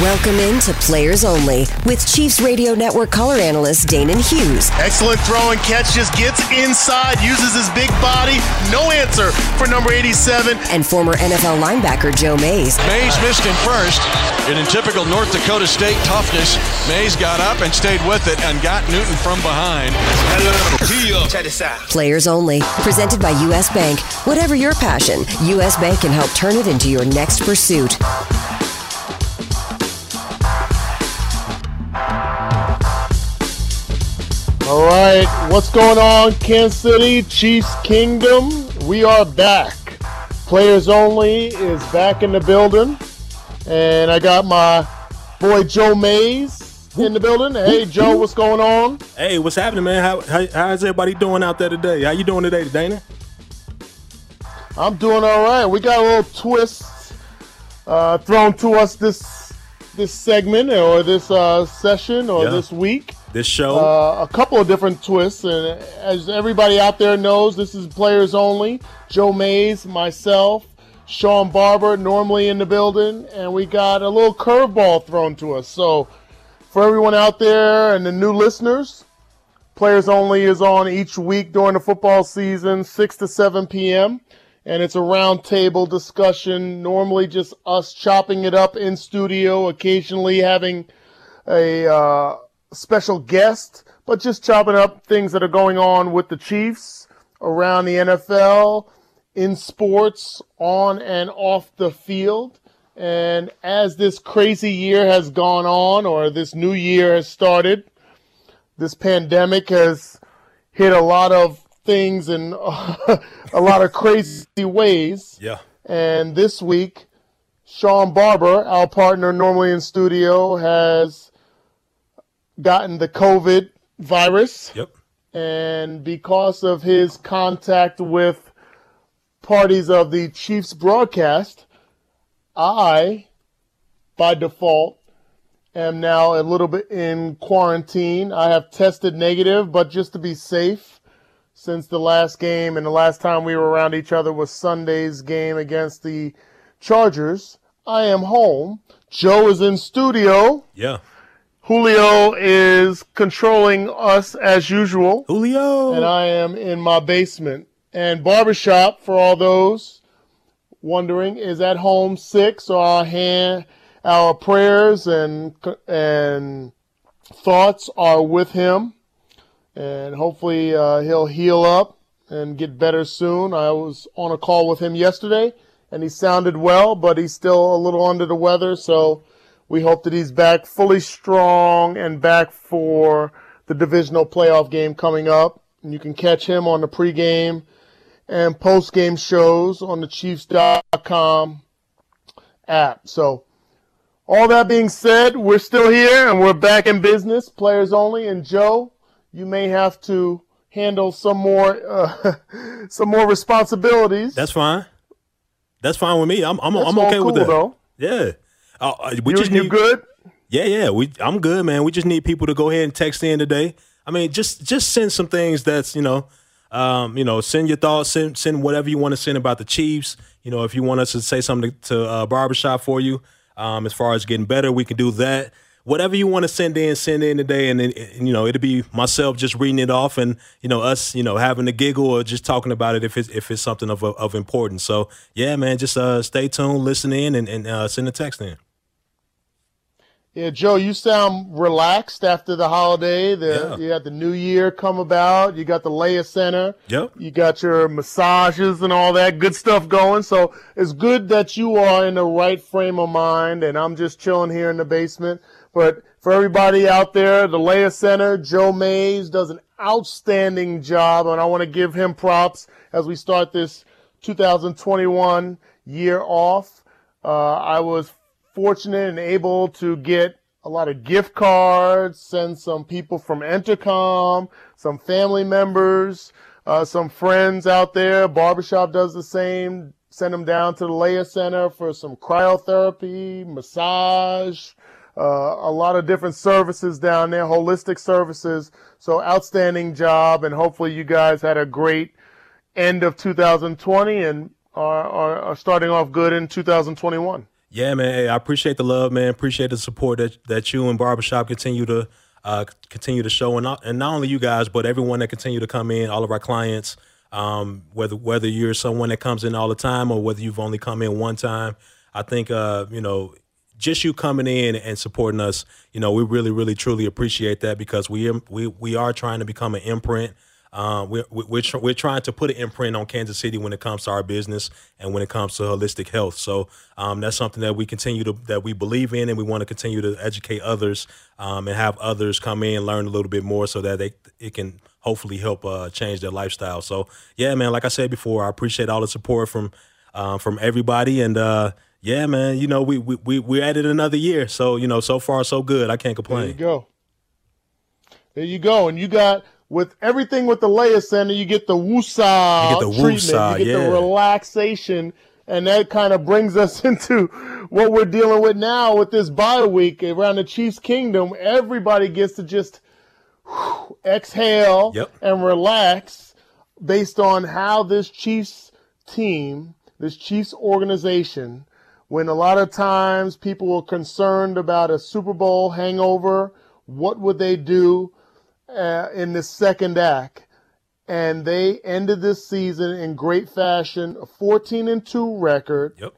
Welcome into Players Only with Chiefs Radio Network color analyst Danan Hughes. Excellent throw and catch, just gets inside, uses his big body. No answer for number 87. And former NFL linebacker Joe Mays. Mays missed him first. And in typical North Dakota State toughness, Mays got up and stayed with it and got Newton from behind. Check this out. Players Only, presented by U.S. Bank. Whatever your passion, U.S. Bank can help turn it into your next pursuit. All right, what's going on, Kansas City, Chiefs Kingdom? We are back. Players Only is back in the building. And I got my boy Joe Mays in the building. Hey, Joe, what's going on? Hey, what's happening, man? How, how how's everybody doing out there today? How you doing today, Dana? I'm doing all right. We got a little twist uh, thrown to us this this segment or this uh, session or Yeah. this week. This show. Uh, a couple of different twists, and as everybody out there knows, this is players only. Joe Mays, myself, Sean Barber, normally in the building, and we got a little curveball thrown to us. So, for everyone out there and the new listeners, Players Only is on each week during the football season, 6 to 7 p.m. And it's a roundtable discussion, normally just us chopping it up in studio, occasionally having a uh, special guest, but just chopping up things that are going on with the Chiefs around the NFL, in sports, on and off the field. And as this crazy year has gone on, or this new year has started, this pandemic has hit a lot of things in a lot of crazy ways. yeah. And this week, Sean Barber, our partner normally in studio, has gotten the COVID virus. Yep. And because of his contact with parties of the Chiefs broadcast, I, by default, am now a little bit in quarantine. I have tested negative, but just to be safe, since the last game and the last time we were around each other was Sunday's game against the Chargers, I am home. Joe is in studio. Yeah. Julio is controlling us as usual. Julio. And I am in my basement. And Barbershop, for all those wondering, is at home sick. So our hand, our prayers and and thoughts are with him. And hopefully uh, he'll heal up and get better soon. I was on a call with him yesterday, and he sounded well, but he's still a little under the weather. So we hope that he's back fully strong and back for the divisional playoff game coming up. And you can catch him on the pregame and postgame shows on the Chiefs.com app. So, all that being said, we're still here and we're back in business, players only. And Joe, you may have to handle some more uh, some more responsibilities. That's fine. That's fine with me. I'm I'm, I'm okay cool, with that. though. Yeah. Uh, uh, we You, just you need good? Yeah, yeah. We I'm good, man. We just need people to go ahead and text in today. I mean, just just send some things that's you know, um, you know, send your thoughts, send send whatever you want to send about the Chiefs. You know, if you want us to say something to, to uh, barbershop for you, um, as far as getting better, we can do that. Whatever you want to send in, send in today, and then you know it'll be myself just reading it off, and you know us, you know, having a giggle or just talking about it if it's if it's something of of importance. So yeah, man, just uh, stay tuned, listen in, and, and uh, send a text in. Yeah, Joe, you sound relaxed after the holiday. The, Yeah. You got the new year come about. You got the Leia Center. Yep. You got your massages and all that good stuff going. So it's good that you are in the right frame of mind. And I'm just chilling here in the basement. But for everybody out there, the Leia Center, Joe Mays does an outstanding job. And I want to give him props as we start this 2021 year off. Uh, I was fortunate and able to get a lot of gift cards, send some people from Entercom, some family members, uh, some friends out there. Barbershop does the same. Send them down to the Leia Center for some cryotherapy, massage, uh, a lot of different services down there, holistic services. So outstanding job, and hopefully you guys had a great end of 2020 and are, are, starting off good in 2021. Yeah, man. Hey, I appreciate the love, man. Appreciate the support that that you and Barbershop continue to uh, continue to show, and not, and not only you guys, but everyone that continue to come in, all of our clients. Um, whether whether you're someone that comes in all the time or whether you've only come in one time, I think uh, you know just you coming in and supporting us. You know, we really, really, truly appreciate that because we we we are trying to become an imprint. Uh, we're we're, we're trying to put an imprint on Kansas City when it comes to our business and when it comes to holistic health. So um, that's something that we continue to that we believe in, and we want to continue to educate others um, and have others come in learn a little bit more so that they it can hopefully help uh, change their lifestyle. So yeah, man, like I said before, I appreciate all the support from um, from everybody, and uh, yeah, man, you know we we we at it another year, so you know so far so good. I can't complain. There you go. There you go. And you got with everything with the Leia Center, you get the woosah You get the treatment. woosah, you get yeah. the relaxation. And that kind of brings us into what we're dealing with now with this bye week around the Chiefs Kingdom. Everybody gets to just whew, exhale Yep. and relax based on how this Chiefs team, this Chiefs organization, when a lot of times people were concerned about a Super Bowl hangover, what would they do uh, in the second act? And they ended this season in great fashion, a 14 and 2 record, Yep.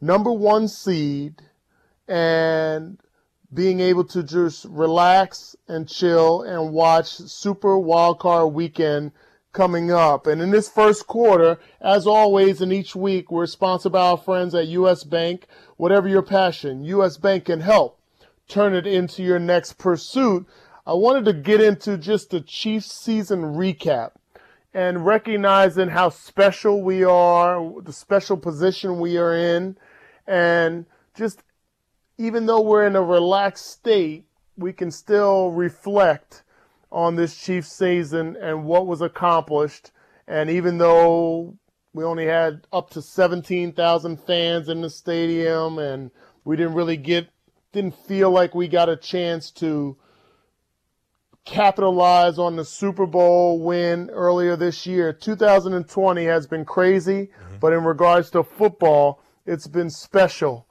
number one seed, and being able to just relax and chill and watch Super Wildcard Weekend coming up. And in this first quarter, as always, in each week, we're sponsored by our friends at U.S. Bank. Whatever your passion, U.S. Bank can help turn it into your next pursuit. I wanted to get into just the Chiefs season recap and recognizing how special we are, the special position we are in, and just even though we're in a relaxed state, we can still reflect on this Chiefs season and what was accomplished. And even though we only had up to 17,000 fans in the stadium and we didn't really get, didn't feel like we got a chance to capitalize on the Super Bowl win earlier this year. 2020 has been crazy, mm-hmm. but in regards to football, it's been special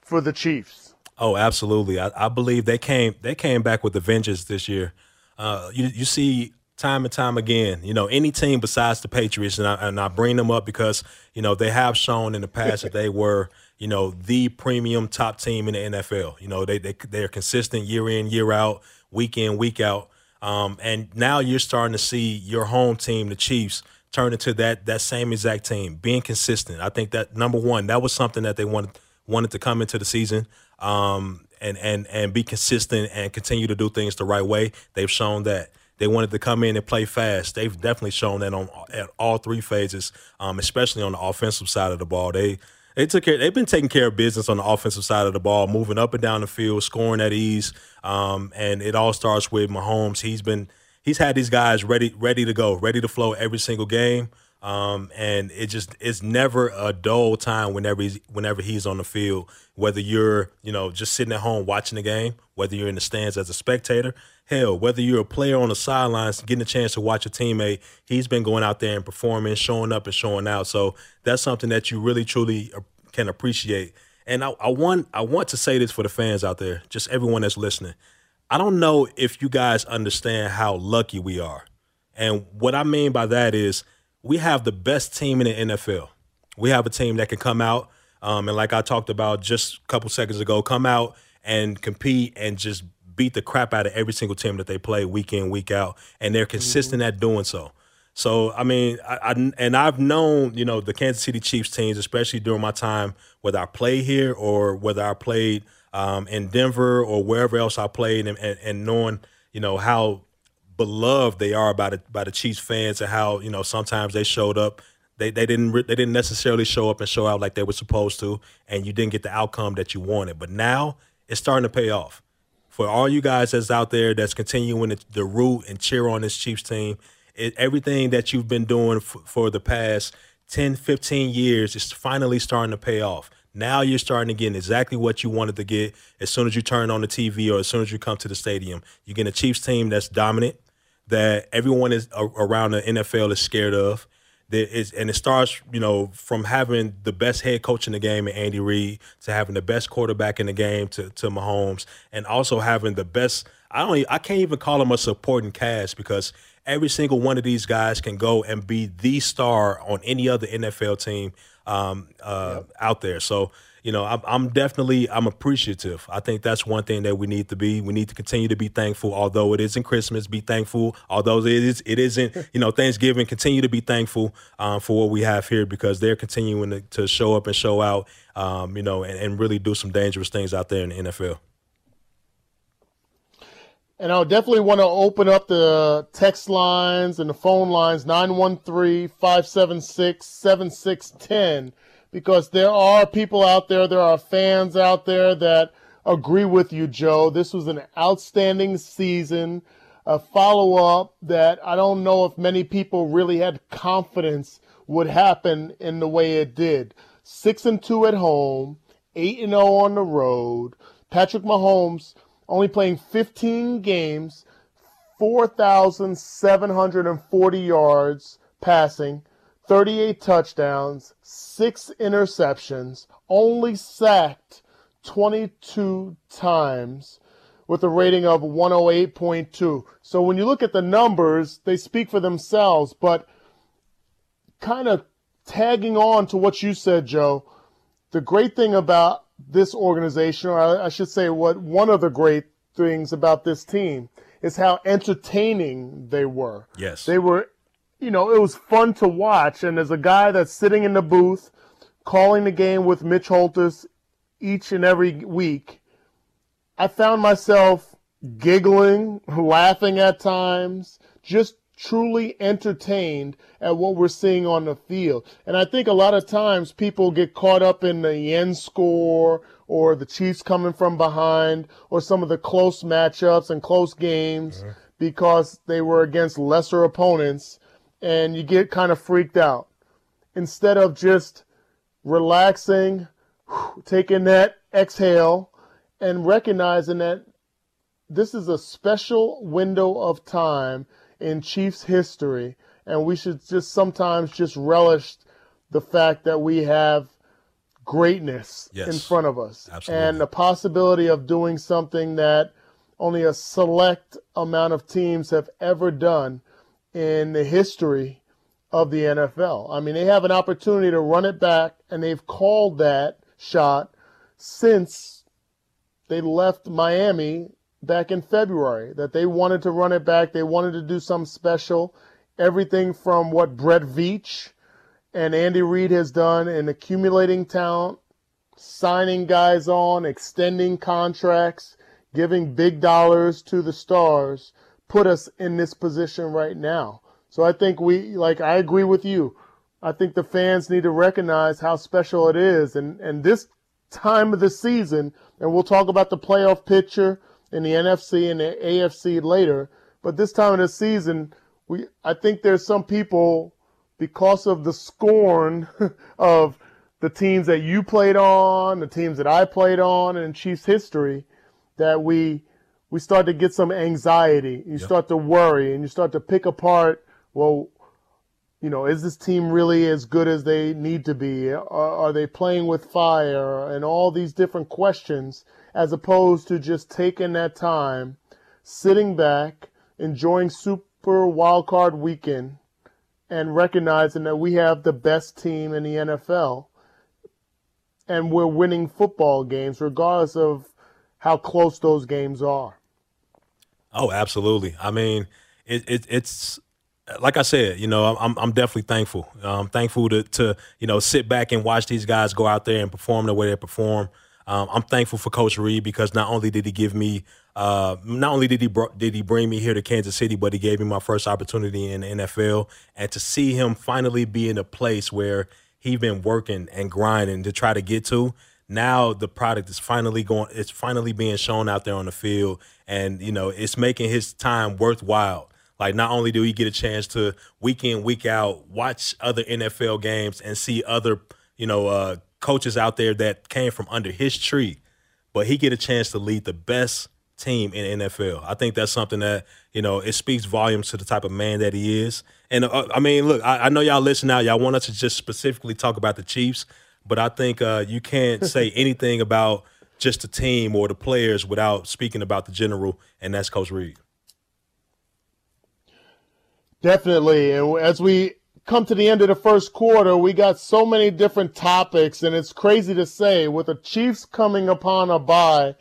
for the Chiefs. Oh, absolutely. I, I believe they came they came back with a vengeance this year. Uh, you you see time and time again, you know, any team besides the Patriots, and I, and I bring them up because you know they have shown in the past that they were you know the premium top team in the NFL. You know they they they're consistent year in year out, week in week out. Um, and now you're starting to see your home team, the Chiefs, turn into that that same exact team, being consistent. I think that number one, that was something that they wanted wanted to come into the season um, and and and be consistent and continue to do things the right way. They've shown that. They wanted to come in and play fast. They've definitely shown that on at all three phases, um, especially on the offensive side of the ball. They they took care. They've been taking care of business on the offensive side of the ball, moving up and down the field, scoring at ease. Um, and it all starts with Mahomes. He's been he's had these guys ready ready to go, ready to flow every single game. Um, and it just it's never a dull time whenever he's whenever he's on the field. Whether you're you know just sitting at home watching the game, whether you're in the stands as a spectator, hell, whether you're a player on the sidelines getting a chance to watch a teammate, he's been going out there and performing, showing up and showing out. So that's something that you really truly uh, can appreciate. And I, I want I want to say this for the fans out there, just everyone that's listening. I don't know if you guys understand how lucky we are. And what I mean by that is we have the best team in the NFL. We have a team that can come out, um, and like I talked about just a couple seconds ago, come out and compete and just beat the crap out of every single team that they play week in week out, and they're consistent at doing so. So I mean, I, I, and I've known you know the Kansas City Chiefs teams, especially during my time whether I played here or whether I played um, in Denver or wherever else I played, and, and, and knowing you know how beloved they are by the by the Chiefs fans and how you know sometimes they showed up. They, they didn't they didn't necessarily show up and show out like they were supposed to, and you didn't get the outcome that you wanted. But now it's starting to pay off for all you guys that's out there that's continuing the, to root and cheer on this Chiefs team it, everything that you've been doing f- for the past 10, 15 years is finally starting to pay off. Now you're starting to get exactly what you wanted to get as soon as you turn on the TV or as soon as you come to the stadium. You get a Chiefs team that's dominant, that everyone is around the NFL is scared of. Is, and it starts, you know, from having the best head coach in the game, Andy Reid, to having the best quarterback in the game, to to Mahomes, and also having the best. I don't. I can't even call them a supporting cast because every single one of these guys can go and be the star on any other NFL team um, uh, yep. out there. So you know, I'm, I'm, definitely I'm appreciative. I think that's one thing that we need to be. We need to continue to be thankful, although it isn't Christmas. Be thankful, although it is it isn't you know Thanksgiving. Continue to be thankful um, for what we have here because they're continuing to, to show up and show out. Um, you know, and, and really do some dangerous things out there in the NFL. And I'll definitely want to open up the text lines and the phone lines 913 576 7610 because there are people out there, there are fans out there that agree with you, Joe. This was an outstanding season, a follow up that I don't know if many people really had confidence would happen in the way it did. 6 and 2 at home, 8 and 0 on the road. Patrick Mahomes only playing 15 games, 4,740 yards passing, 38 touchdowns, six interceptions, only sacked 22 times with a rating of 108.2. So when you look at the numbers, they speak for themselves, but kind of tagging on to what you said, Joe, the great thing about this organization, or I should say, what one of the great things about this team is how entertaining they were. Yes. They were, you know, it was fun to watch. And as a guy that's sitting in the booth calling the game with Mitch Holthus each and every week, I found myself giggling, laughing at times, just truly entertained at what we're seeing on the field. And I think a lot of times people get caught up in the end score or the Chiefs coming from behind or some of the close matchups and close games mm-hmm. because they were against lesser opponents and you get kind of freaked out. Instead of just relaxing, taking that exhale and recognizing that this is a special window of time in Chiefs history, and we should just sometimes just relish the fact that we have greatness yes. in front of us Absolutely. and the possibility of doing something that only a select amount of teams have ever done in the history of the NFL. I mean, they have an opportunity to run it back, and they've called that shot since they left Miami back in February that they wanted to run it back. They wanted to do something special. Everything from what Brett Veach and Andy Reid has done in accumulating talent, signing guys on, extending contracts, giving big dollars to the stars, put us in this position right now. So I think we, like, I agree with you. I think the fans need to recognize how special it is. And, and this time of the season, and we'll talk about the playoff picture in the NFC and the AFC later. But this time of the season, we I think there's some people because of the scorn of the teams that you played on, the teams that I played on and Chiefs history, that we we start to get some anxiety. You yep. start to worry and you start to pick apart, well, you know, is this team really as good as they need to be? Are, are they playing with fire? And all these different questions as opposed to just taking that time, sitting back, enjoying Super Wildcard Weekend, and recognizing that we have the best team in the NFL and we're winning football games regardless of how close those games are. Oh, absolutely. I mean, it, it, it's like I said, you know, I'm I'm definitely thankful. I'm thankful to to you know sit back and watch these guys go out there and perform the way they perform. Um, I'm thankful for Coach Reid because not only did he give me, uh, not only did he br- did he bring me here to Kansas City, but he gave me my first opportunity in the NFL, and to see him finally be in a place where he's been working and grinding to try to get to. Now the product is finally going. It's finally being shown out there on the field, and you know it's making his time worthwhile. Like not only do he get a chance to week in week out watch other NFL games and see other you know uh, coaches out there that came from under his tree, but he get a chance to lead the best team in NFL. I think that's something that you know it speaks volumes to the type of man that he is. And uh, I mean, look, I, I, know y'all listen now. Y'all want us to just specifically talk about the Chiefs, but I think uh, you can't say anything about just the team or the players without speaking about the general, and that's Coach Reid. Definitely, and as we come to the end of the first quarter, we got so many different topics, and it's crazy to say with the Chiefs coming upon a bye,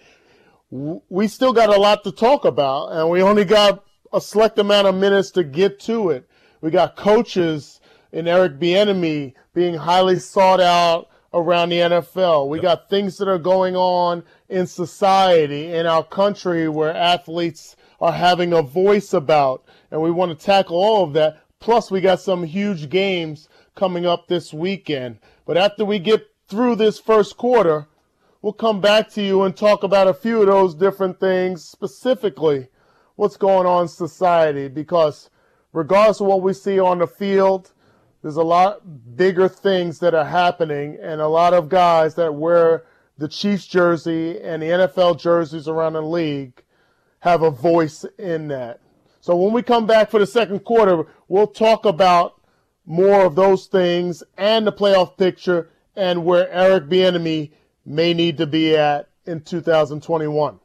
we still got a lot to talk about, and we only got a select amount of minutes to get to it. We got coaches in Eric Bieniemy being highly sought out around the NFL. We got things that are going on in society, in our country, where athletes are having a voice about, and we want to tackle all of that. Plus, we got some huge games coming up this weekend. But after we get through this first quarter, we'll come back to you and talk about a few of those different things, specifically what's going on in society. Because regardless of what we see on the field, there's a lot bigger things that are happening, and a lot of guys that wear the Chiefs jersey and the NFL jerseys around the league have a voice in that. So when we come back for the second quarter, we'll talk about more of those things and the playoff picture and where Eric Bieniemy may need to be at in 2021.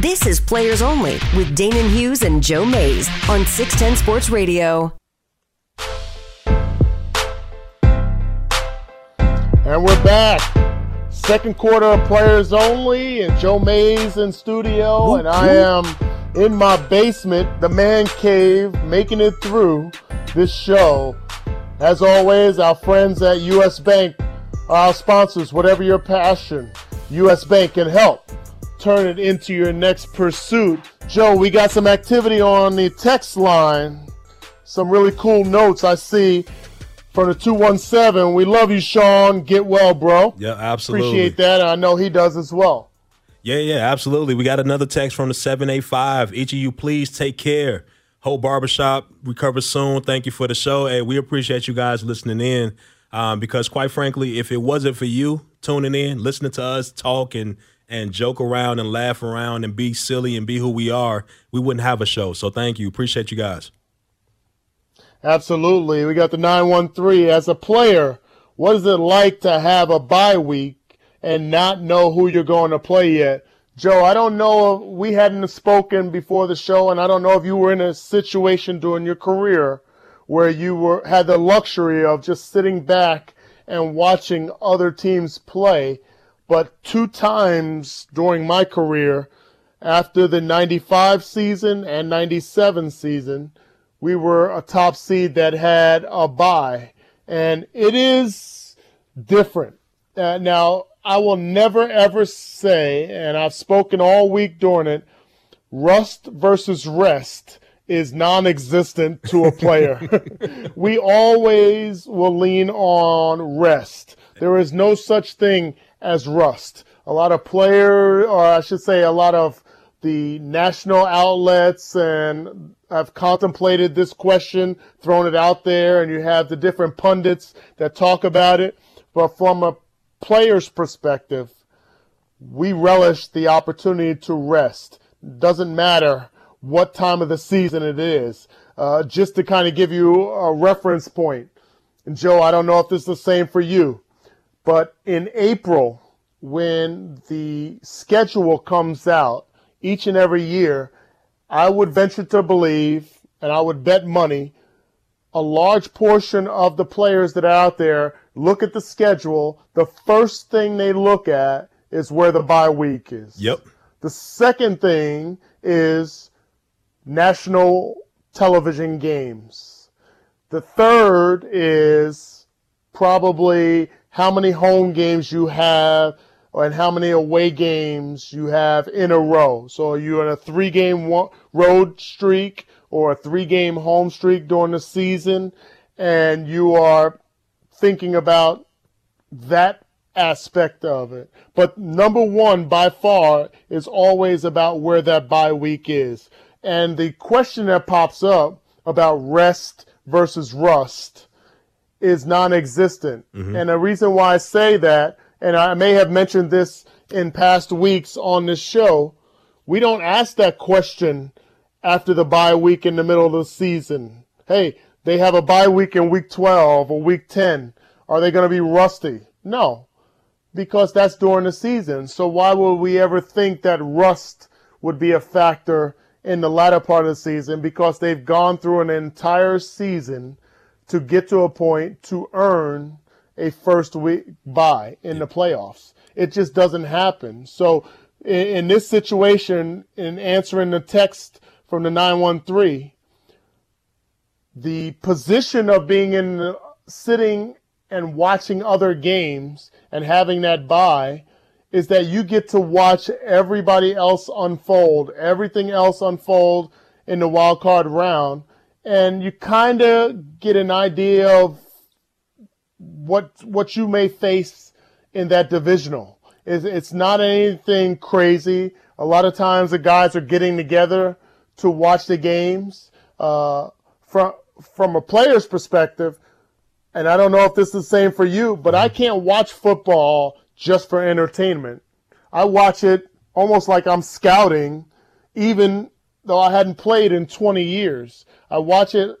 This is Players Only with Danan Hughes and Joe Mays on 610 Sports Radio. And we're back. Second quarter of Players Only, and Joe Mays in studio, and I am in my basement, the man cave, making it through this show. As always, our friends at US Bank are our sponsors. Whatever your passion, US Bank can help turn it into your next pursuit. Joe, we got some activity on the text line. Some really cool notes I see from the 217. We love you, Sean. Get well, bro. Yeah, absolutely. Appreciate that. I know he does as well. Yeah, yeah, absolutely. We got another text from the 785. Each of you, please take care. Hope Barbershop recover soon. Thank you for the show. Hey, we appreciate you guys listening in um, because, quite frankly, if it wasn't for you tuning in, listening to us talk and, and joke around and laugh around and be silly and be who we are, we wouldn't have a show. So thank you. Appreciate you guys. Absolutely. We got the 913. As a player, what is it like to have a bye week and not know who you're going to play yet. Joe, I don't know if we hadn't spoken before the show, and I don't know if you were in a situation during your career where you were had the luxury of just sitting back and watching other teams play. But two times during my career, after the 95 season and 97 season, we were a top seed that had a bye. And it is different. Uh, now, I will never ever say, and I've spoken all week during it, rust versus rest is non-existent to a player. we always will lean on rest. There is no such thing as rust. A lot of player, or I should say a lot of the national outlets and I've contemplated this question, thrown it out there, and you have the different pundits that talk about it. But from a player's perspective, we relish the opportunity to rest. Doesn't matter what time of the season it is. Uh, just to kind of give you a reference point. And Joe, I don't know if this is the same for you, but in April, when the schedule comes out each and every year, I would venture to believe, and I would bet money, a large portion of the players that are out there look at the schedule. The first thing they look at is where the bye week is. Yep. The second thing is national television games. The third is probably how many home games you have and how many away games you have in a row. So are you on a three game road streak or a three game home streak during the season and you are thinking about that aspect of it. But number one by far is always about where that bye week is. And the question that pops up about rest versus rust is non existent. Mm-hmm. And the reason why I say that, and I may have mentioned this in past weeks on this show, we don't ask that question after the bye week in the middle of the season. Hey, they have a bye week in week 12 or week 10. Are they going to be rusty? No, because that's during the season. So why would we ever think that rust would be a factor in the latter part of the season? Because they've gone through an entire season to get to a point to earn a first week bye in the playoffs. It just doesn't happen. So in, in this situation, in answering the text from the 913, the position of being in the, sitting and watching other games and having that bye is that you get to watch everybody else unfold, everything else unfold in the wild card round, and you kind of get an idea of what what you may face in that divisional. It's, it's not anything crazy. A lot of times the guys are getting together to watch the games. Uh, from from a player's perspective, and I don't know if this is the same for you, but I can't watch football just for entertainment. I watch it almost like I'm scouting, even though I hadn't played in 20 years. I watch it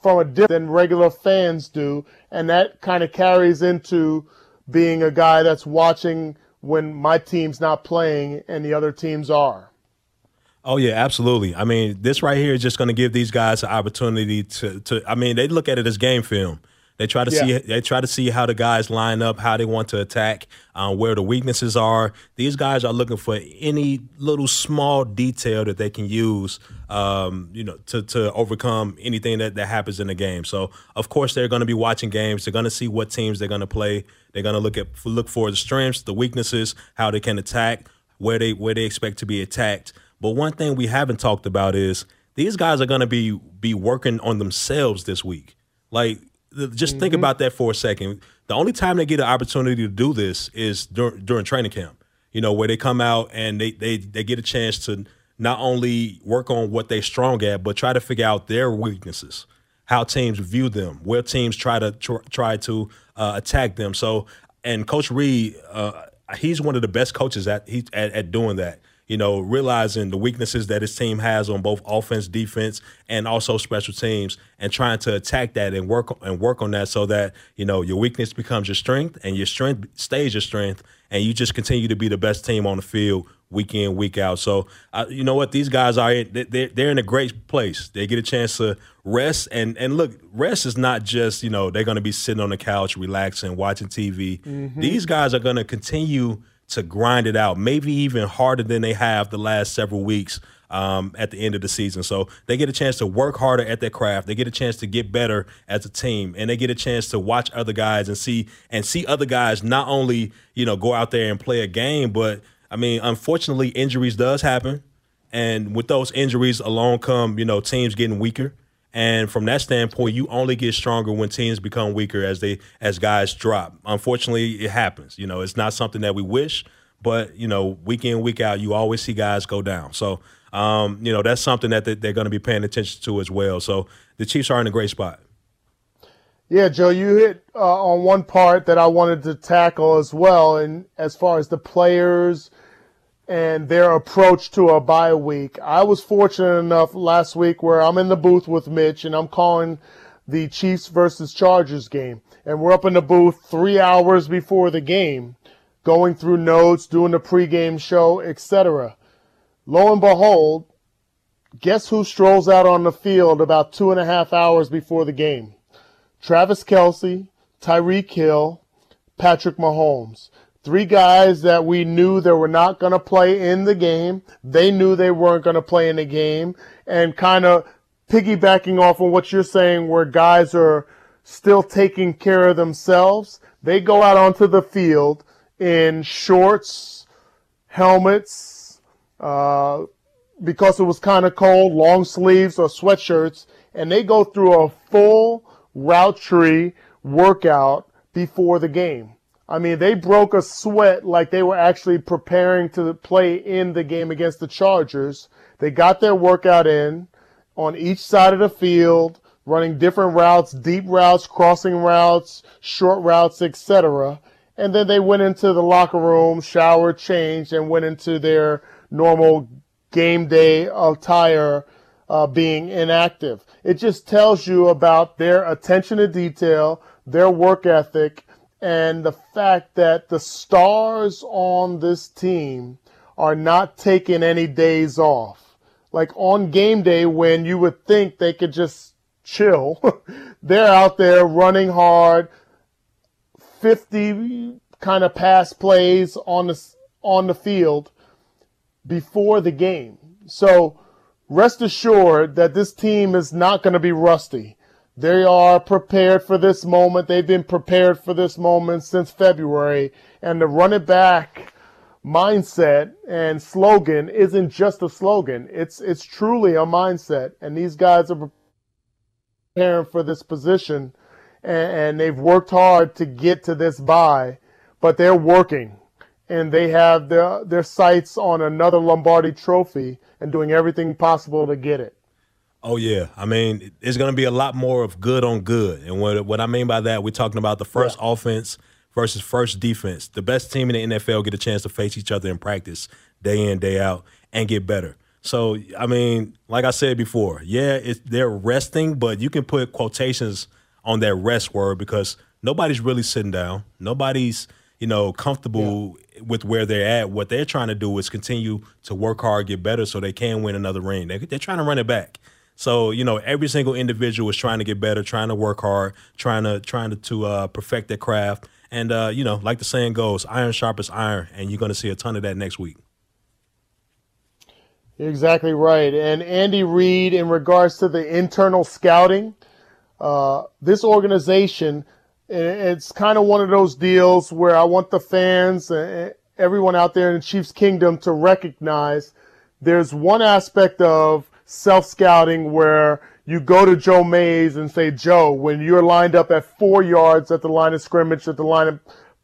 from a different than regular fans do, and that kind of carries into being a guy that's watching when my team's not playing and the other teams are. Oh yeah, absolutely. I mean, this right here is just going to give these guys an opportunity to to. I mean, they look at it as game film. They try to yeah. see they try to see how the guys line up, how they want to attack, uh, where the weaknesses are. These guys are looking for any little small detail that they can use, um, you know, to to overcome anything that, that happens in the game. So of course they're going to be watching games. They're going to see what teams they're going to play. They're going to look at look for the strengths, the weaknesses, how they can attack, where they where they expect to be attacked. But one thing we haven't talked about is these guys are going to be be working on themselves this week. Like just mm-hmm. think about that for a second. The only time they get an opportunity to do this is during, during training camp. You know, where they come out and they, they they get a chance to not only work on what they're strong at, but try to figure out their weaknesses, how teams view them, where teams try to tr- try to uh, attack them. So, and Coach Reid, uh, he's one of the best coaches at, he, at at doing that you know, realizing the weaknesses that his team has on both offense, defense, and also special teams, and trying to attack that and work and work on that so that you know your weakness becomes your strength and your strength stays your strength, and you just continue to be the best team on the field week in, week out. So, uh, you know what? These guys are they're, they're in a great place. They get a chance to rest. And, and look, rest is not just, you know, they're going to be sitting on the couch, relaxing, watching TV. Mm-hmm. These guys are going to continue to grind it out, maybe even harder than they have the last several weeks um, at the end of the season. So they get a chance to work harder at their craft. They get a chance to get better as a team, and they get a chance to watch other guys and see and see other guys not only you know go out there and play a game, but I mean, unfortunately, injuries does happen, and with those injuries along come you know teams getting weaker. And from that standpoint, you only get stronger when teams become weaker as they as guys drop. Unfortunately, it happens. You know, it's not something that we wish, but you know, week in week out, you always see guys go down. So, um, you know, that's something that they're going to be paying attention to as well. So the Chiefs are in a great spot. Yeah, Joe, you hit uh, on one part that I wanted to tackle as well, and as far as the players and their approach to a bye week. I was fortunate enough last week where I'm in the booth with Mitch and I'm calling the Chiefs versus Chargers game. And we're up in the booth three hours before the game, going through notes, doing the pregame show, etc. Lo and behold, guess who strolls out on the field about two and a half hours before the game? Travis Kelce, Tyreek Hill, Patrick Mahomes. Three guys that we knew they were not going to play in the game. They knew they weren't going to play in the game and kind of piggybacking off of what you're saying where guys are still taking care of themselves. They go out onto the field in shorts, helmets, uh, because it was kind of cold, long sleeves or sweatshirts, and they go through a full route tree workout before the game. I mean, they broke a sweat like they were actually preparing to play in the game against the Chargers. They got their workout in on each side of the field, running different routes, deep routes, crossing routes, short routes, etc. And then they went into the locker room, showered, changed, and went into their normal game day attire uh, being inactive. It just tells you about their attention to detail, their work ethic, and the fact that the stars on this team are not taking any days off. Like on game day, when you would think they could just chill, they're out there running hard, 50 kind of pass plays on the, on the field before the game. So rest assured that this team is not going to be rusty. They are prepared for this moment. They've been prepared for this moment since February. And the run it back mindset and slogan isn't just a slogan. It's, it's truly a mindset. And these guys are preparing for this position and, and they've worked hard to get to this bye, but they're working and they have their, their sights on another Lombardi trophy and doing everything possible to get it. Oh yeah, I mean, it's going to be a lot more of good on good, and what what I mean by that, we're talking about the first yeah. offense versus first defense. The best team in the NFL get a chance to face each other in practice, day in day out, and get better. So I mean, like I said before, yeah, it's they're resting, but you can put quotations on that rest word because nobody's really sitting down. Nobody's you know comfortable yeah. with where they're at. What they're trying to do is continue to work hard, get better, so they can win another ring. They, they're trying to run it back. So you know, every single individual is trying to get better, trying to work hard, trying to trying to, to uh, perfect their craft. And uh, you know, like the saying goes, iron sharpens iron, and you're going to see a ton of that next week. Exactly right. And Andy Reid, in regards to the internal scouting, uh, this organization, it's kind of one of those deals where I want the fans, uh, everyone out there in the Chiefs Kingdom, to recognize there's one aspect of self scouting where you go to Joe Mays and say, Joe, when you're lined up at four yards at the line of scrimmage at the line of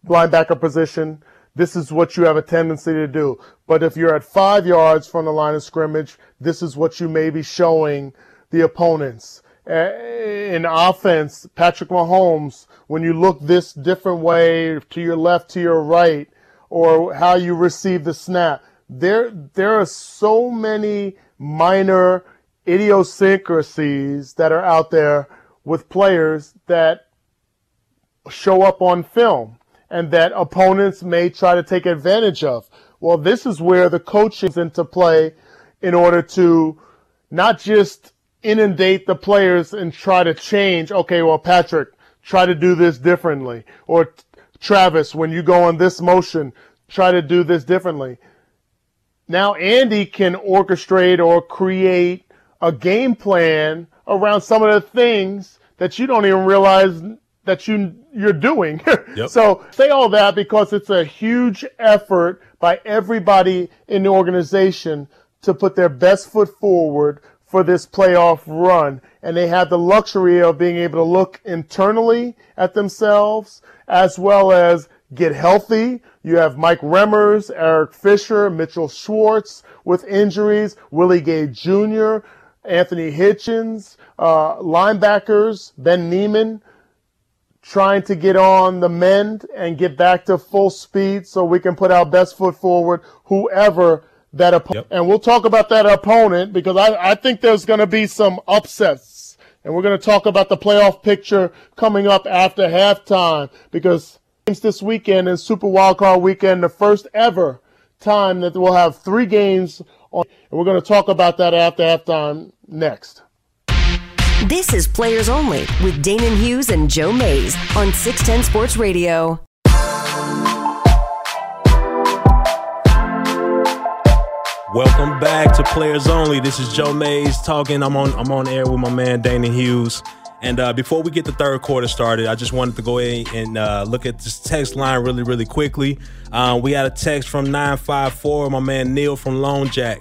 linebacker position, this is what you have a tendency to do. But if you're at five yards from the line of scrimmage, this is what you may be showing the opponents. In offense, Patrick Mahomes, when you look this different way to your left, to your right, or how you receive the snap, there, there are so many minor idiosyncrasies that are out there with players that show up on film and that opponents may try to take advantage of. Well, this is where the coaching is into play in order to not just inundate the players and try to change. Okay, well, Patrick, try to do this differently. Or Travis, when you go on this motion, try to do this differently now Andy can orchestrate or create a game plan around some of the things that you don't even realize that you you're doing. Yep. so say all that because it's a huge effort by everybody in the organization to put their best foot forward for this playoff run. And they have the luxury of being able to look internally at themselves as well as get healthy. You have Mike Remmers, Eric Fisher, Mitchell Schwartz with injuries, Willie Gay Jr., Anthony Hitchens, uh, linebackers, Ben Niemann, trying to get on the mend and get back to full speed so we can put our best foot forward, whoever that opponent. Yep. And we'll talk about that opponent because I, I think there's going to be some upsets. And we're going to talk about the playoff picture coming up after halftime because this weekend is Super Wildcard Weekend, the first ever time that we'll have three games on. And we're going to talk about that after halftime next. This is Players Only with Danan Hughes and Joe Mays on 610 Sports Radio. Welcome back to Players Only. This is Joe Mays talking. I'm on I'm on air with my man Dana Hughes. And uh, before we get the third quarter started, I just wanted to go ahead and uh, look at this text line really, really quickly. Um, we had a text from 954, my man Neil from Lone Jack.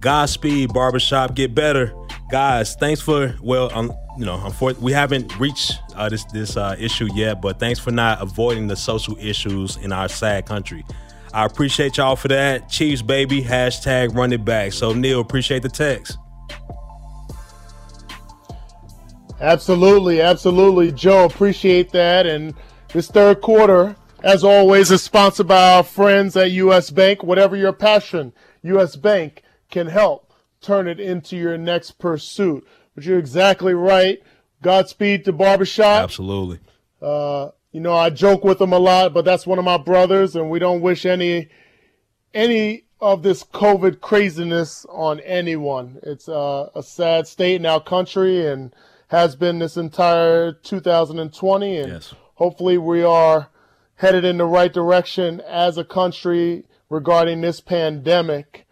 Godspeed, barbershop, get better. Guys, thanks for, well, um, you know, we haven't reached uh, this, this uh, issue yet, but thanks for not avoiding the social issues in our sad country. I appreciate y'all for that. Chiefs, baby, hashtag run it back. So, Neil, appreciate the text. Absolutely, absolutely. Joe, appreciate that. And this third quarter, as always, is sponsored by our friends at US Bank. Whatever your passion, US Bank can help turn it into your next pursuit. But you're exactly right. Godspeed to Barbershop. Absolutely. Uh, you know, I joke with them a lot, but that's one of my brothers, and we don't wish any any of this COVID craziness on anyone. It's uh, a sad state in our country and has been this entire 2020, and yes. hopefully we are headed in the right direction as a country regarding this pandemic.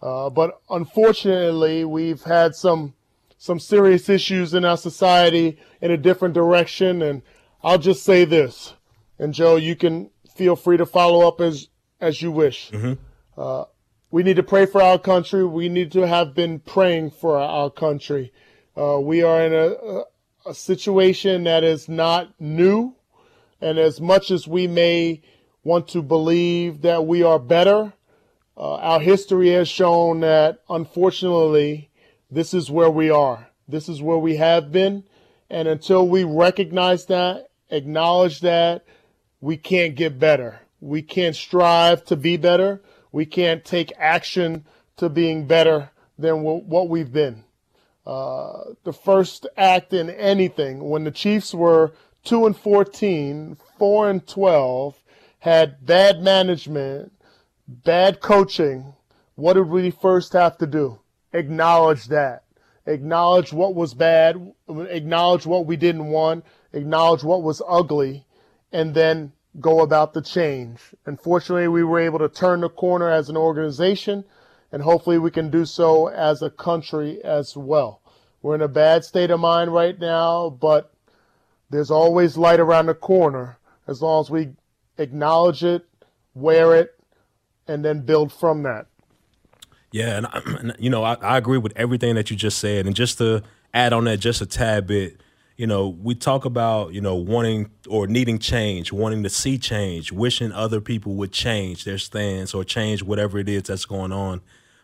Uh, but unfortunately, we've had some some serious issues in our society in a different direction, and I'll just say this, and Joe, you can feel free to follow up as as you wish. Mm-hmm. Uh, we need to pray for our country. We need to have been praying for our country. Uh, we are in a, a situation that is not new, and as much as we may want to believe that we are better, uh, our history has shown that unfortunately this is where we are. This is where we have been. And until we recognize that acknowledge that we can't get better. We can't strive to be better. We can't take action to being better than what we've been. Uh, the first act in anything, when the Chiefs were 2 and 14, 4 and 12, had bad management, bad coaching, what did we first have to do? Acknowledge that. Acknowledge what was bad, acknowledge what we didn't want, acknowledge what was ugly, and then go about the change. Unfortunately, we were able to turn the corner as an organization, and hopefully we can do so as a country as well. We're in a bad state of mind right now, but there's always light around the corner as long as we acknowledge it, wear it, and then build from that. Yeah, and, you know, I, I agree with everything that you just said. And just to add on that just a tad bit, you know, we talk about, you know, wanting or needing change, wanting to see change, wishing other people would change their stance or change whatever it is that's going on.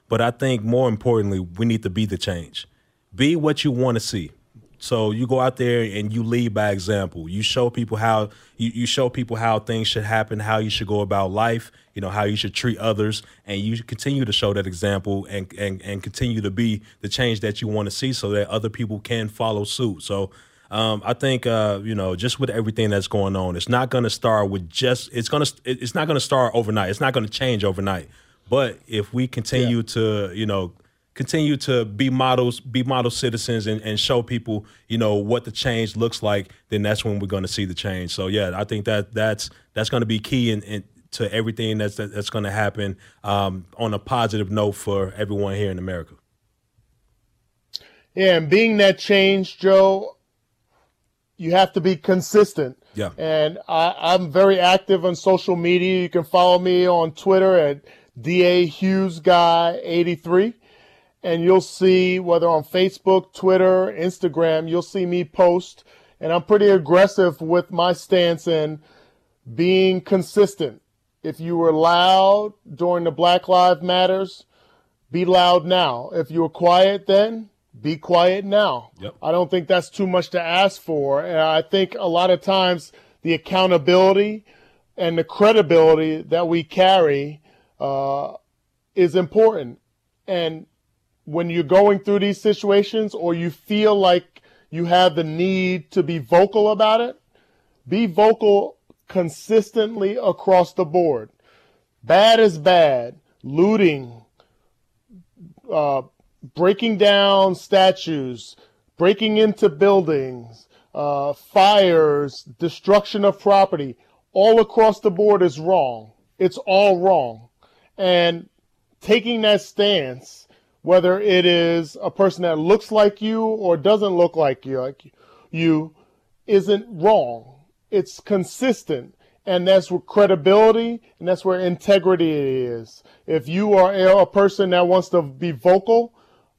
But I think more importantly, we need to be the change. Be what you want to see. So you go out there and you lead by example. You show people how you, you show people how things should happen, how you should go about life, you know, how you should treat others, and you continue to show that example and and, and continue to be the change that you want to see so that other people can follow suit. So um, I think uh, you know, just with everything that's going on, it's not going to start with just. It's gonna. It's not going to start overnight. It's not going to change overnight. But if we continue yeah. to, you know, continue to be models, be model citizens, and, and show people, you know, what the change looks like, then that's when we're going to see the change. So yeah, I think that that's that's going to be key in, in, to everything that's that, that's going to happen um, on a positive note for everyone here in America. Yeah, and being that change, Joe, you have to be consistent. Yeah. And I, am very active on social media. You can follow me on Twitter at DA Hughes Guy 83. And you'll see whether on Facebook, Twitter, Instagram, you'll see me post. And I'm pretty aggressive with my stance in being consistent. If you were loud during the Black Lives Matters, be loud now. If you were quiet then, be quiet now. Yep. I don't think that's too much to ask for. And I think a lot of times the accountability and the credibility that we carry uh, is important. And when you're going through these situations or you feel like you have the need to be vocal about it, be vocal consistently across the board. Bad is bad. Looting, uh, breaking down statues, breaking into buildings, uh, fires, destruction of property, all across the board is wrong. It's all wrong. And taking that stance, whether it is a person that looks like you or doesn't look like you, like you, isn't wrong. It's consistent. And that's where credibility and that's where integrity is. If you are a person that wants to be vocal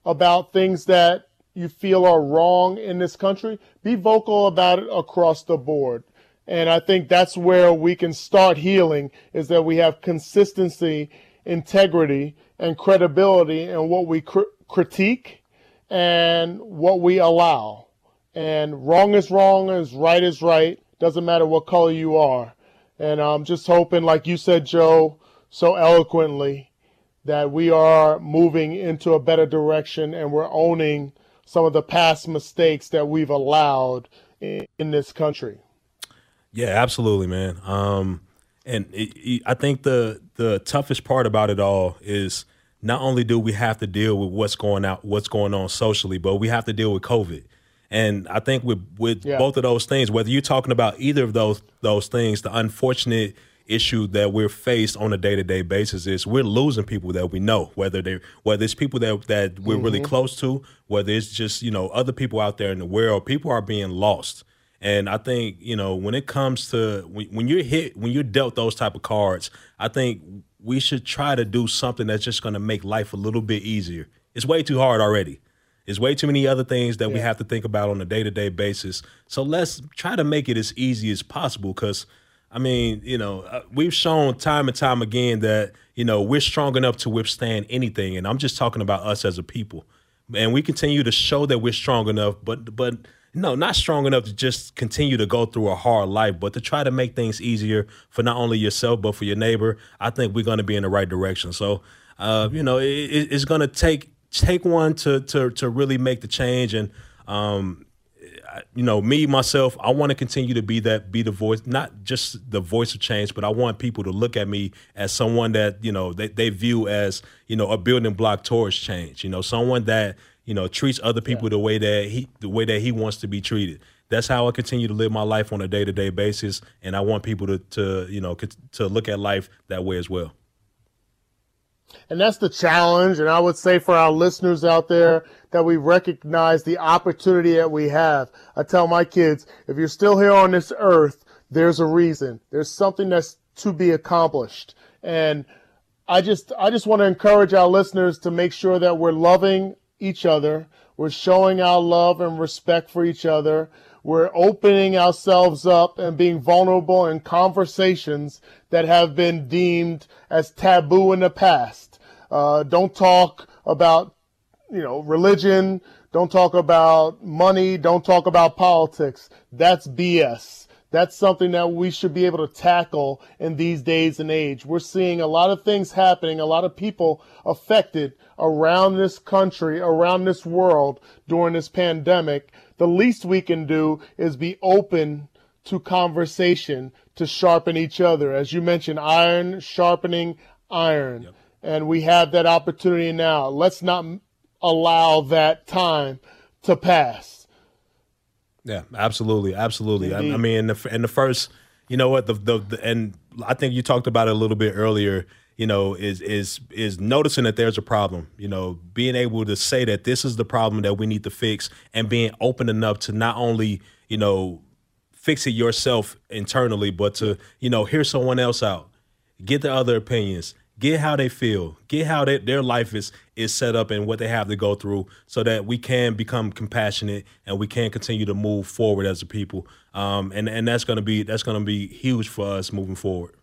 about things that you feel are wrong in this country, be vocal about it across the board. And I think that's where we can start healing is that we have consistency, integrity, and credibility in what we cr- critique and what we allow. And wrong is wrong, is right is right. Doesn't matter what color you are. And I'm just hoping, like you said, Joe, so eloquently, that we are moving into a better direction and we're owning some of the past mistakes that we've allowed in, in this country. Yeah, absolutely, man. Um, and it, it, I think the the toughest part about it all is not only do we have to deal with what's going out, what's going on socially, but we have to deal with COVID. And I think with with yeah. both of those things, whether you're talking about either of those those things, the unfortunate issue that we're faced on a day to day basis is we're losing people that we know, whether they whether it's people that that we're mm-hmm. really close to, whether it's just you know other people out there in the world, people are being lost. And I think you know when it comes to when, when you're hit when you're dealt those type of cards, I think we should try to do something that's just going to make life a little bit easier. It's way too hard already. There's way too many other things that yeah. we have to think about on a day to day basis. So let's try to make it as easy as possible. Because, I mean, you know, uh, we've shown time and time again that, you know, we're strong enough to withstand anything. And I'm just talking about us as a people. And we continue to show that we're strong enough, but, but, no, not strong enough to just continue to go through a hard life, but to try to make things easier for not only yourself but for your neighbor. I think we're going to be in the right direction. So, uh, you know, it, it's going to take take one to to to really make the change and um, you know me myself i want to continue to be that be the voice not just the voice of change but i want people to look at me as someone that you know they, they view as you know a building block towards change you know someone that you know treats other people yeah. the way that he the way that he wants to be treated that's how i continue to live my life on a day-to-day basis and i want people to to you know to look at life that way as well and that's the challenge. And I would say for our listeners out there that we recognize the opportunity that we have. I tell my kids, if you're still here on this earth, there's a reason. There's something that's to be accomplished. And I just, I just want to encourage our listeners to make sure that we're loving each other. We're showing our love and respect for each other. We're opening ourselves up and being vulnerable in conversations that have been deemed as taboo in the past. Uh, don't talk about, you know, religion. Don't talk about money. Don't talk about politics. That's BS. That's something that we should be able to tackle in these days and age. We're seeing a lot of things happening, a lot of people affected around this country, around this world during this pandemic. The least we can do is be open to conversation to sharpen each other. As you mentioned, iron sharpening iron. Yep. And we have that opportunity now. Let's not allow that time to pass. Yeah, absolutely, absolutely. I, I, mean, in the, the first, you know what, the, the, the and I think you talked about it a little bit earlier. You know, is is is noticing that there's a problem. You know, being able to say that this is the problem that we need to fix, and being open enough to not only you know fix it yourself internally, but to you know hear someone else out, get the other opinions, get how they feel, get how they, their life is is set up and what they have to go through, so that we can become compassionate and we can continue to move forward as a people. Um, and and that's gonna be that's gonna be huge for us moving forward.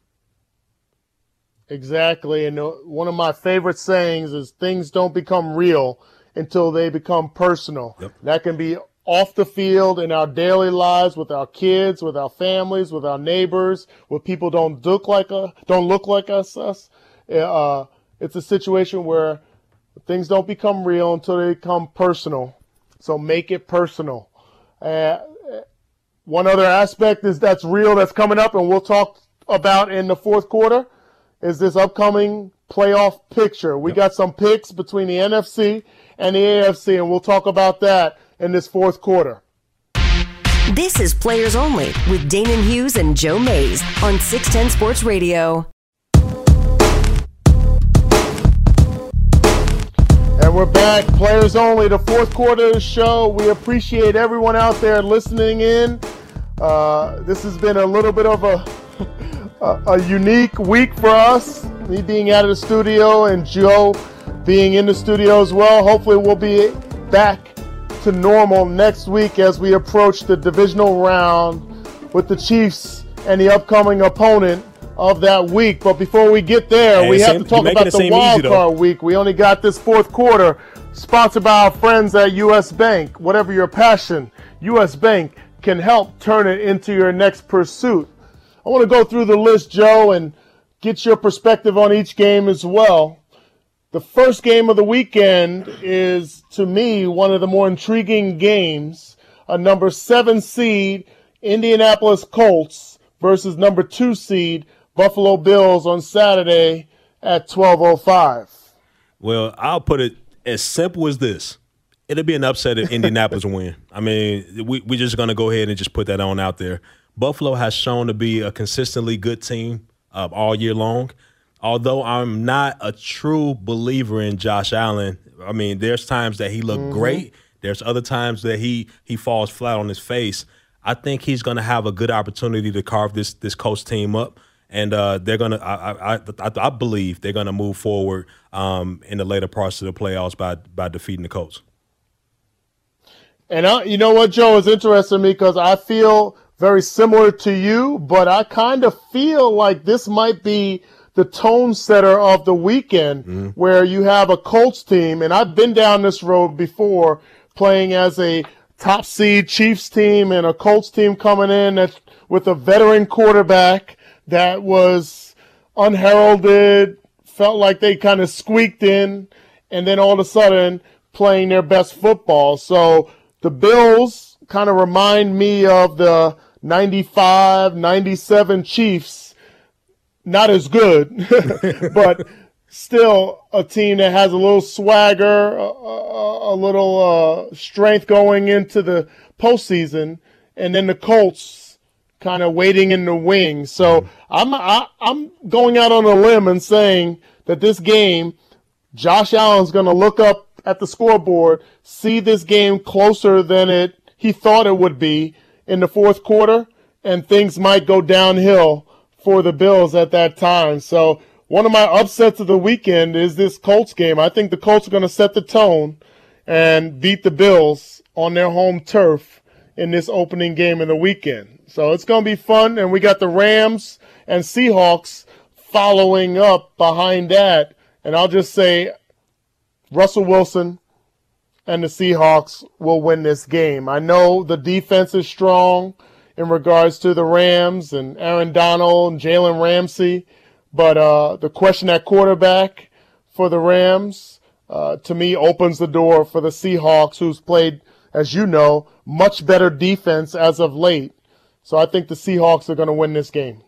Exactly, and uh, one of my favorite sayings is things don't become real until they become personal. Yep. That can be off the field in our daily lives with our kids, with our families, with our neighbors, with people don't look like us, don't look like us. us. Uh, it's a situation where things don't become real until they become personal. So make it personal. Uh, one other aspect is that's real that's coming up, and we'll talk about in the fourth quarter is this upcoming playoff picture. We yep. got some picks between the NFC and the AFC, and we'll talk about that in this fourth quarter. This is Players Only with Danan Hughes and Joe Mays on 610 Sports Radio. We're back. Players only, the fourth quarter of the show. We appreciate everyone out there listening in. Uh, this has been a little bit of a, a, a unique week for us. Me being out of the studio and Joe being in the studio as well. Hopefully, we'll be back to normal next week as we approach the divisional round with the Chiefs and the upcoming opponent of that week. But before we get there, we have seem- to talk about the wild card week. We only got this fourth quarter, sponsored by our friends at U.S. Bank. Whatever your passion, U.S. Bank can help turn it into your next pursuit. I want to go through the list, Joe, and get your perspective on each game as well. The first game of the weekend is, to me, one of the more intriguing games. A number seven seed Indianapolis Colts versus number two seed Buffalo Bills on Saturday at 12:05. Well, I'll put it as simple as this. It'll be an upset if Indianapolis win. I mean, we, we're just going to go ahead and just put that on out there. Buffalo has shown to be a consistently good team uh, all year long. Although I'm not a true believer in Josh Allen, I mean, there's times that he looked great. There's other times that he he falls flat on his face. I think he's going to have a good opportunity to carve this this coach team up, and uh, they're going to. I, I, I, I believe they're going to move forward um, in the later parts of the playoffs by by defeating the Colts. And I, you know what, Joe, is interesting to me because I feel very similar to you, but I kind of feel like this might be the tone setter of the weekend where you have a Colts team, and I've been down this road before playing as a top seed Chiefs team and a Colts team coming in that's with a veteran quarterback that was unheralded, felt like they kind of squeaked in, and then all of a sudden playing their best football. So the Bills kind of remind me of the 95, 97 Chiefs. Not as good, but still a team that has a little swagger, a, a, a little uh, strength going into the postseason, and then the Colts kind of waiting in the wings. So I'm I, I'm going out on a limb and saying that this game, Josh Allen's going to look up at the scoreboard, see this game closer than it he thought it would be in the fourth quarter, and things might go downhill for the Bills at that time. So one of my upsets of the weekend is this Colts game. I think the Colts are going to set the tone and beat the Bills on their home turf in this opening game of the weekend. So it's going to be fun. And we got the Rams and Seahawks following up behind that. And I'll just say Russell Wilson and the Seahawks will win this game. I know the defense is strong in regards to the Rams and Aaron Donald and Jalen Ramsey, but uh, the question at quarterback for the Rams, uh, to me, opens the door for the Seahawks, who's played, as you know, much better defense as of late. So I think the Seahawks are going to win this game.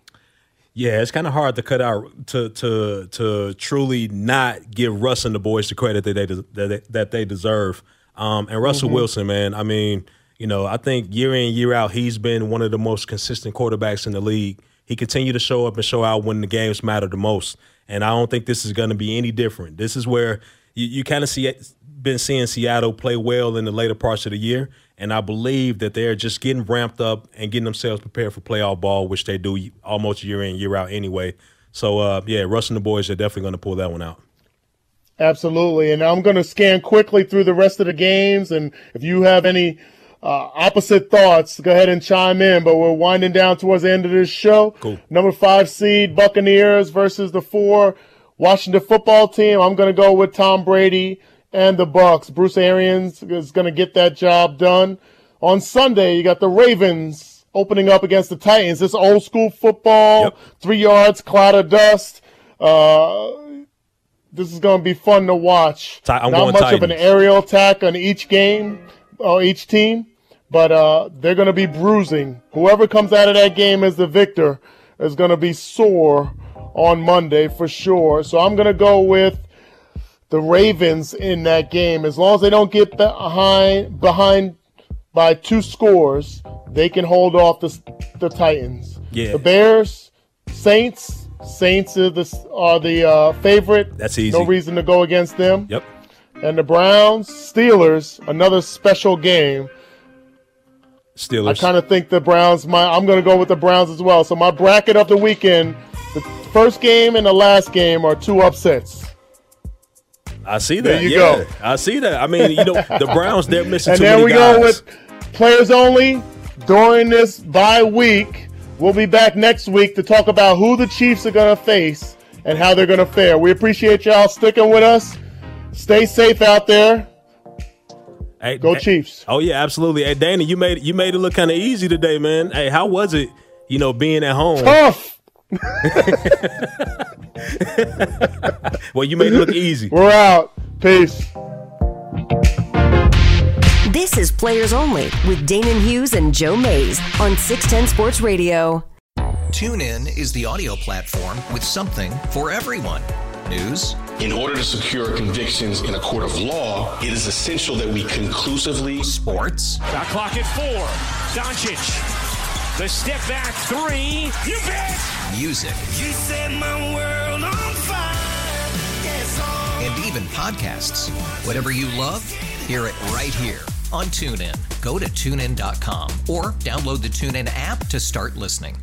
Yeah, it's kind of hard to cut out to to to truly not give Russ and the boys the credit that they that they, that they deserve. Um, and Russell Mhm. Wilson, man, I mean, you know, I think year in year out, he's been one of the most consistent quarterbacks in the league. He continued to show up and show out when the games matter the most, and I don't think this is going to be any different. This is where you, you kind of see been seeing Seattle play well in the later parts of the year, and I believe that they're just getting ramped up and getting themselves prepared for playoff ball, which they do almost year in year out anyway. So uh, yeah, Russ and the boys are definitely going to pull that one out. Absolutely. And I'm going to scan quickly through the rest of the games. And if you have any uh, opposite thoughts, go ahead and chime in. But we're winding down towards the end of this show. Cool. Number five seed Buccaneers versus the four Washington football team. I'm going to go with Tom Brady and the Bucs. Bruce Arians is going to get that job done. On Sunday, you got the Ravens opening up against the Titans. This old school football, three yards, cloud of dust. Uh, this is going to be fun to watch. I'm Not much of an aerial attack on each game or each team, but uh, they're going to be bruising. Whoever comes out of that game as the victor is going to be sore on Monday for sure. So I'm going to go with the Ravens in that game. As long as they don't get behind behind by two scores, they can hold off the the Titans. Yeah. The Bears, Saints, Saints are the are the uh, favorite. That's easy. No reason to go against them. Yep. and the Browns Steelers, another special game. Steelers. I kind of think the Browns. My I'm going to go with the Browns as well. So my bracket of the weekend, the first game and the last game are two upsets. I see that. There you yeah, go. I see that. I mean, you know, the Browns they're missing and too there we guys. go with players only during this bye week. We'll be back next week to talk about who the Chiefs are going to face and how they're going to fare. We appreciate y'all sticking with us. Stay safe out there. Hey, Go hey- Chiefs. Oh yeah, absolutely. Hey, Danny, you made you made it look kind of easy today, man. Hey, how was it? You know, being at home. Tough. Well, you made it look easy. We're out. Peace. This is Players Only with Danan Hughes and Joe Mays on 610 Sports Radio. TuneIn is the audio platform with something for everyone. News, In order to secure convictions in a court of law, it is essential that we conclusively sports, Shot clock at four. Doncic. The step back three. You bet. music, You set my world on fire. Yes, oh. and even podcasts. Whatever you love, hear it right here on TuneIn. Go to tunein.com or download the TuneIn app to start listening.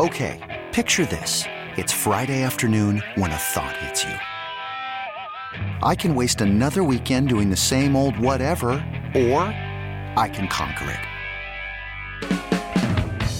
Okay, picture this. It's Friday afternoon when a thought hits you. I can waste another weekend doing the same old whatever, or I can conquer it.